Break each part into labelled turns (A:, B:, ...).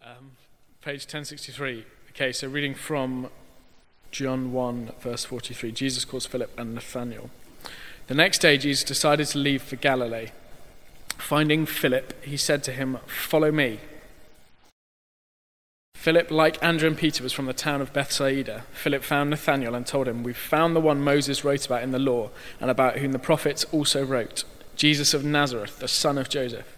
A: Um, page 1063. Okay, so reading from John 1, verse 43. Jesus calls Philip and Nathanael. The next day, Jesus decided to leave for Galilee. Finding Philip, he said to him, Follow me. Philip, like Andrew and Peter, was from the town of Bethsaida. Philip found Nathanael and told him, We've found the one Moses wrote about in the law, and about whom the prophets also wrote Jesus of Nazareth, the son of Joseph.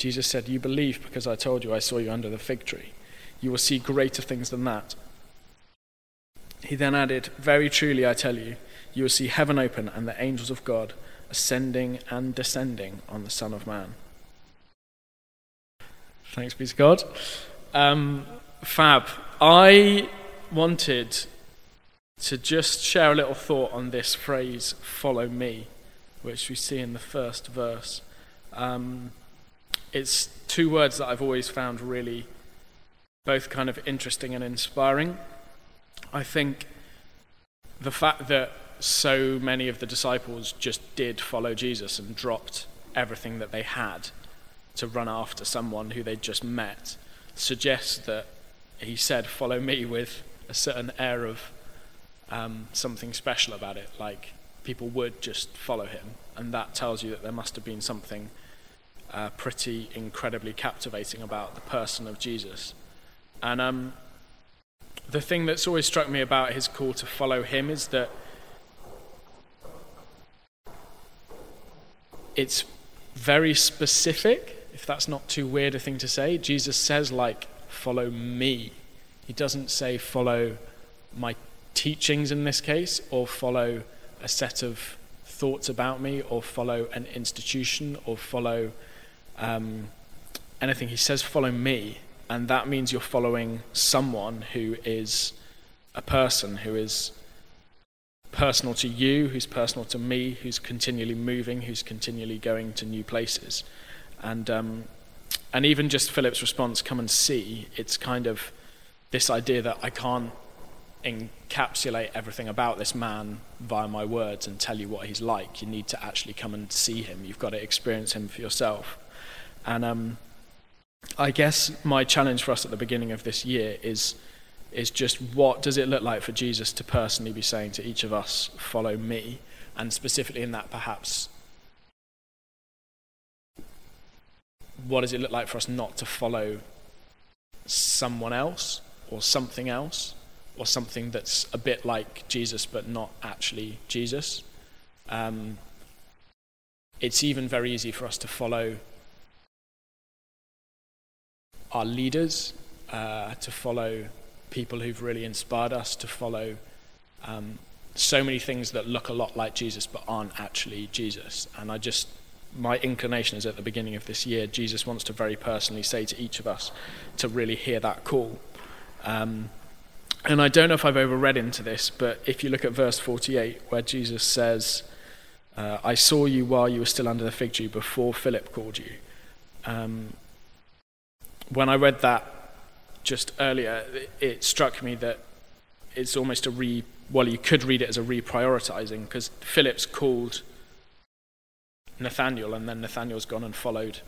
A: Jesus said, You believe because I told you I saw you under the fig tree. You will see greater things than that. He then added, Very truly I tell you, you will see heaven open and the angels of God ascending and descending on the Son of Man. Thanks be to God. Um, fab. I wanted to just share a little thought on this phrase, follow me, which we see in the first verse. Um, it's two words that I've always found really both kind of interesting and inspiring. I think the fact that so many of the disciples just did follow Jesus and dropped everything that they had to run after someone who they'd just met suggests that he said, Follow me with a certain air of um, something special about it, like people would just follow him. And that tells you that there must have been something uh, pretty incredibly captivating about the person of Jesus. And um, the thing that's always struck me about his call to follow him is that it's very specific, if that's not too weird a thing to say. Jesus says, like, follow me. He doesn't say, follow my teachings in this case, or follow a set of thoughts about me, or follow an institution, or follow um, anything. He says, follow me. And that means you're following someone who is a person, who is personal to you, who's personal to me, who's continually moving, who's continually going to new places. And, um, and even just Philip's response, come and see, it's kind of this idea that I can't encapsulate everything about this man via my words and tell you what he's like. You need to actually come and see him. You've got to experience him for yourself. And um, I guess my challenge for us at the beginning of this year is is just what does it look like for Jesus to personally be saying to each of us, follow me, and specifically in that perhaps what does it look like for us not to follow someone else or something else or something that's a bit like Jesus but not actually Jesus? Um, it's even very easy for us to follow our leaders, uh, to follow people who've really inspired us, to follow um, so many things that look a lot like Jesus but aren't actually Jesus. And I just, my inclination is at the beginning of this year, Jesus wants to very personally say to each of us to really hear that call. Um, and I don't know if I've overread into this, but if you look at verse 48, where Jesus says, uh, I saw you while you were still under the fig tree before Philip called you. Um, when I read that just earlier, it struck me that it's almost a re. Well, you could read it as a reprioritizing because Philip's called Nathaniel, and then Nathaniel's gone and followed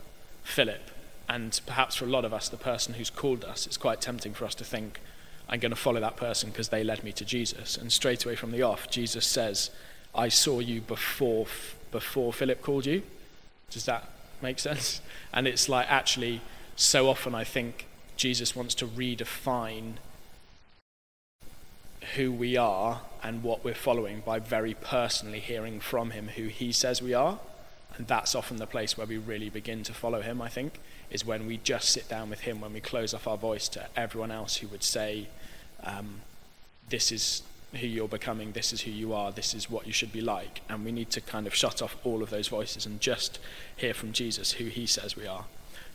A: Philip. And perhaps for a lot of us, the person who's called us, it's quite tempting for us to think, I'm going to follow that person because they led me to Jesus. And straight away from the off, Jesus says, I saw you before, before Philip called you. Does that make sense? And it's like actually so often I think Jesus wants to redefine who we are and what we're following by very personally hearing from him who he says we are. And that's often the place where we really begin to follow him, I think, is when we just sit down with him, when we close off our voice to everyone else who would say, um, This is who you're becoming, this is who you are, this is what you should be like. And we need to kind of shut off all of those voices and just hear from Jesus who he says we are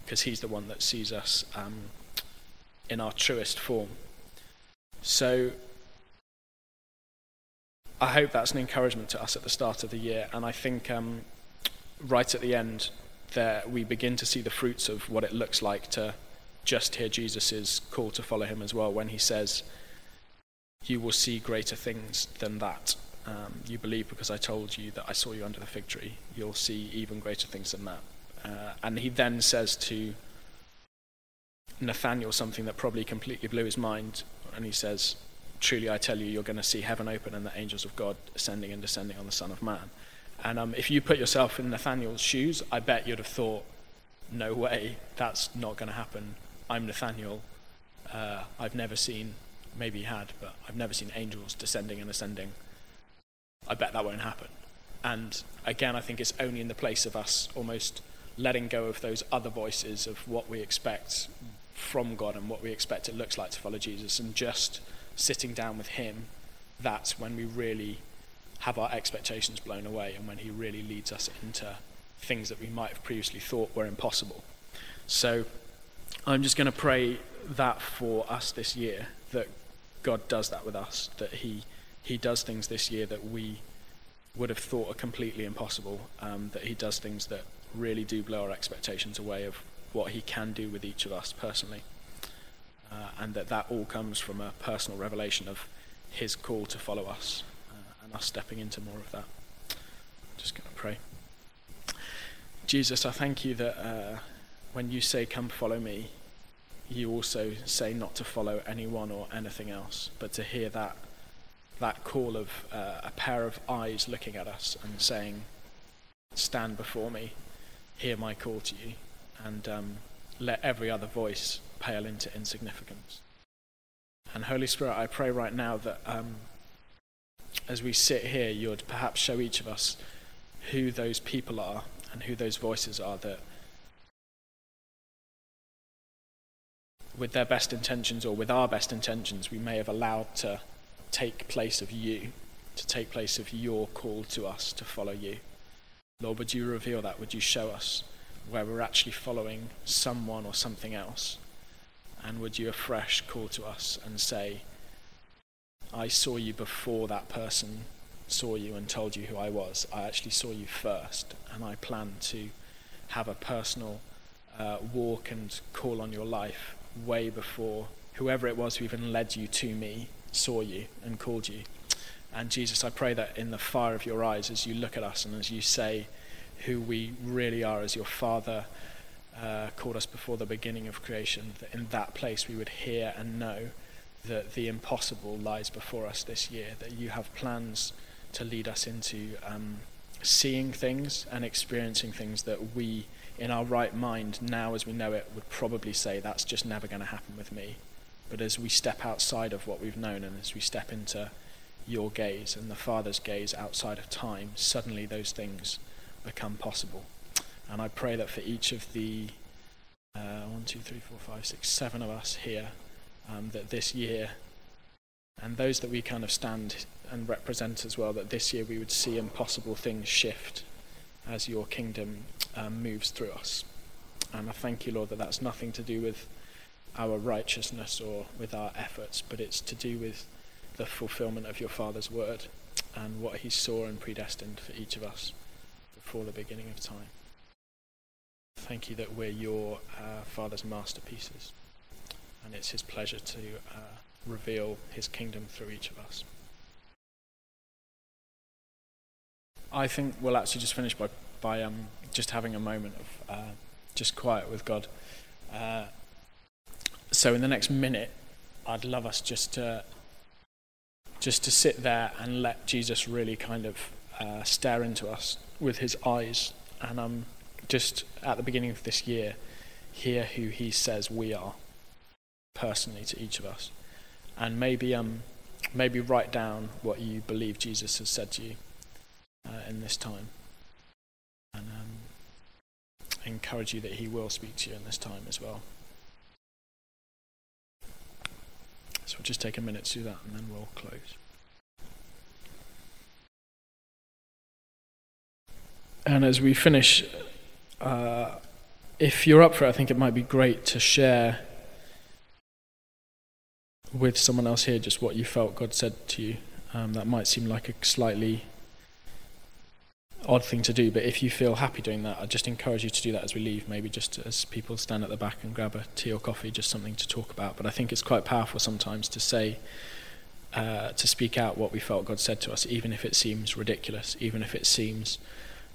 A: because he's the one that sees us um, in our truest form. So I hope that's an encouragement to us at the start of the year, and I think um, right at the end there we begin to see the fruits of what it looks like to just hear Jesus' call to follow him as well when he says, You will see greater things than that. Um, you believe because I told you that I saw you under the fig tree. You'll see even greater things than that. Uh, and he then says to Nathaniel something that probably completely blew his mind. And he says, Truly I tell you, you're going to see heaven open and the angels of God ascending and descending on the Son of Man. And um, if you put yourself in Nathaniel's shoes, I bet you'd have thought, no way, that's not going to happen. I'm Nathaniel. Uh, I've never seen, maybe he had, but I've never seen angels descending and ascending. I bet that won't happen. And again, I think it's only in the place of us almost letting go of those other voices of what we expect from God and what we expect it looks like to follow Jesus and just sitting down with Him, that's when we really have our expectations blown away and when He really leads us into things that we might have previously thought were impossible. So I'm just going to pray that for us this year, that God does that with us, that He, he does things this year that we would have thought are completely impossible, um, that He does things that really do blow our expectations away of what He can do with each of us personally. Uh, and that that all comes from a personal revelation of His call to follow us uh, and us stepping into more of that. I'm Just going to pray. Jesus, I thank you that uh, when you say, Come follow me, you also say not to follow anyone or anything else, but to hear that, that call of uh, a pair of eyes looking at us and saying, Stand before me, hear my call to you, and um, let every other voice pale into insignificance. And Holy Spirit, I pray right now that um, as we sit here, you'd perhaps show each of us who those people are and who those voices are that, with their best intentions or with our best intentions, we may have allowed to take place of you, to take place of your call to us to follow you. Lord, would you reveal that? Would you show us where we're actually following someone or something else? And would you afresh call to us and say, I saw you before that person saw you and told you who I was. I actually saw you first, and I plan to have a personal uh, walk and call on your life way before whoever it was who even led you to me saw you and called you. And Jesus, I pray that in the fire of your eyes, as you look at us and as you say who we really are as your Father uh, called us before the beginning of creation, that in that place we would hear and know that the impossible lies before us this year, that you have plans to lead us into um, seeing things and experiencing things that we, in our right mind, now as we know it, would probably say that's just never going to happen with me. But as we step outside of what we've known and as we step into your gaze and the Father's gaze outside of time, suddenly those things become possible. And I pray that for each of the uh, one, two, three, four, five, six, seven of us here, um, that this year, and those that we kind of stand and represent as well, that this year we would see impossible things shift as your kingdom um, moves through us. And I thank you, Lord, that that's nothing to do with our righteousness or with our efforts, but it's to do with the fulfillment of your Father's word and what he saw and predestined for each of us before the beginning of time. Thank you that we're your uh, Father's masterpieces, and it's His pleasure to uh, reveal His kingdom through each of us. I think we'll actually just finish by, by um, just having a moment of uh, just quiet with God. Uh, so, in the next minute, I'd love us just to just to sit there and let Jesus really kind of uh, stare into us with His eyes and um, just at the beginning of this year, hear who he says we are personally to each of us. And maybe, um, maybe write down what you believe Jesus has said to you uh, in this time. And um, encourage you that he will speak to you in this time as well. So just take a minute to do that and then we'll close. And as we finish, uh, if you're up for it, I think it might be great to share with someone else here just what you felt God said to you. Um, that might seem like a slightly odd thing to do, but if you feel happy doing that, I just encourage you to do that as we leave. Maybe just as people stand at the back and grab a tea or coffee, just something to talk about. But I think it's quite powerful sometimes to say, uh, to speak out what we felt God said to us, even if it seems ridiculous, even if it seems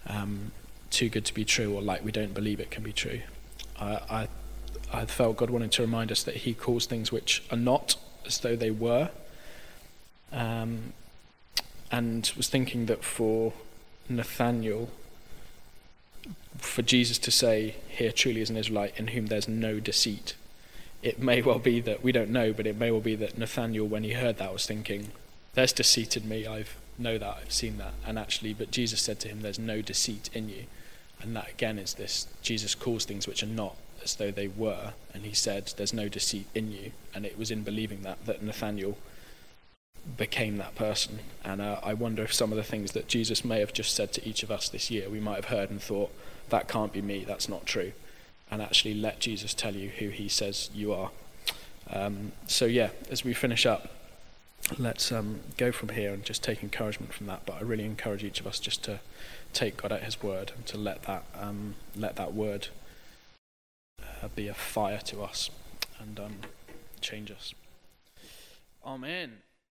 A: um, too good to be true or like we don't believe it can be true. I, I, I felt God wanted to remind us that He calls things which are not as though they were. Um, and was thinking that for Nathaniel, for Jesus to say, Here truly is an Israelite in whom there's no deceit, it may well be that, we don't know, but it may well be that Nathaniel, when he heard that, was thinking, There's deceit in me, I know that, I've seen that. And actually, but Jesus said to him, There's no deceit in you. And that again is this Jesus calls things which are not as though they were. And he said, There's no deceit in you. And it was in believing that that Nathaniel became that person. And uh, I wonder if some of the things that Jesus may have just said to each of us this year, we might have heard and thought, that can't be me, that's not true. And actually let Jesus tell you who he says you are. Um, so, yeah, as we finish up, let's um, go from here and just take encouragement from that. But I really encourage each of us just to take God at his word and to let that, um, let that word uh, be a fire to us and um, change us. Amen.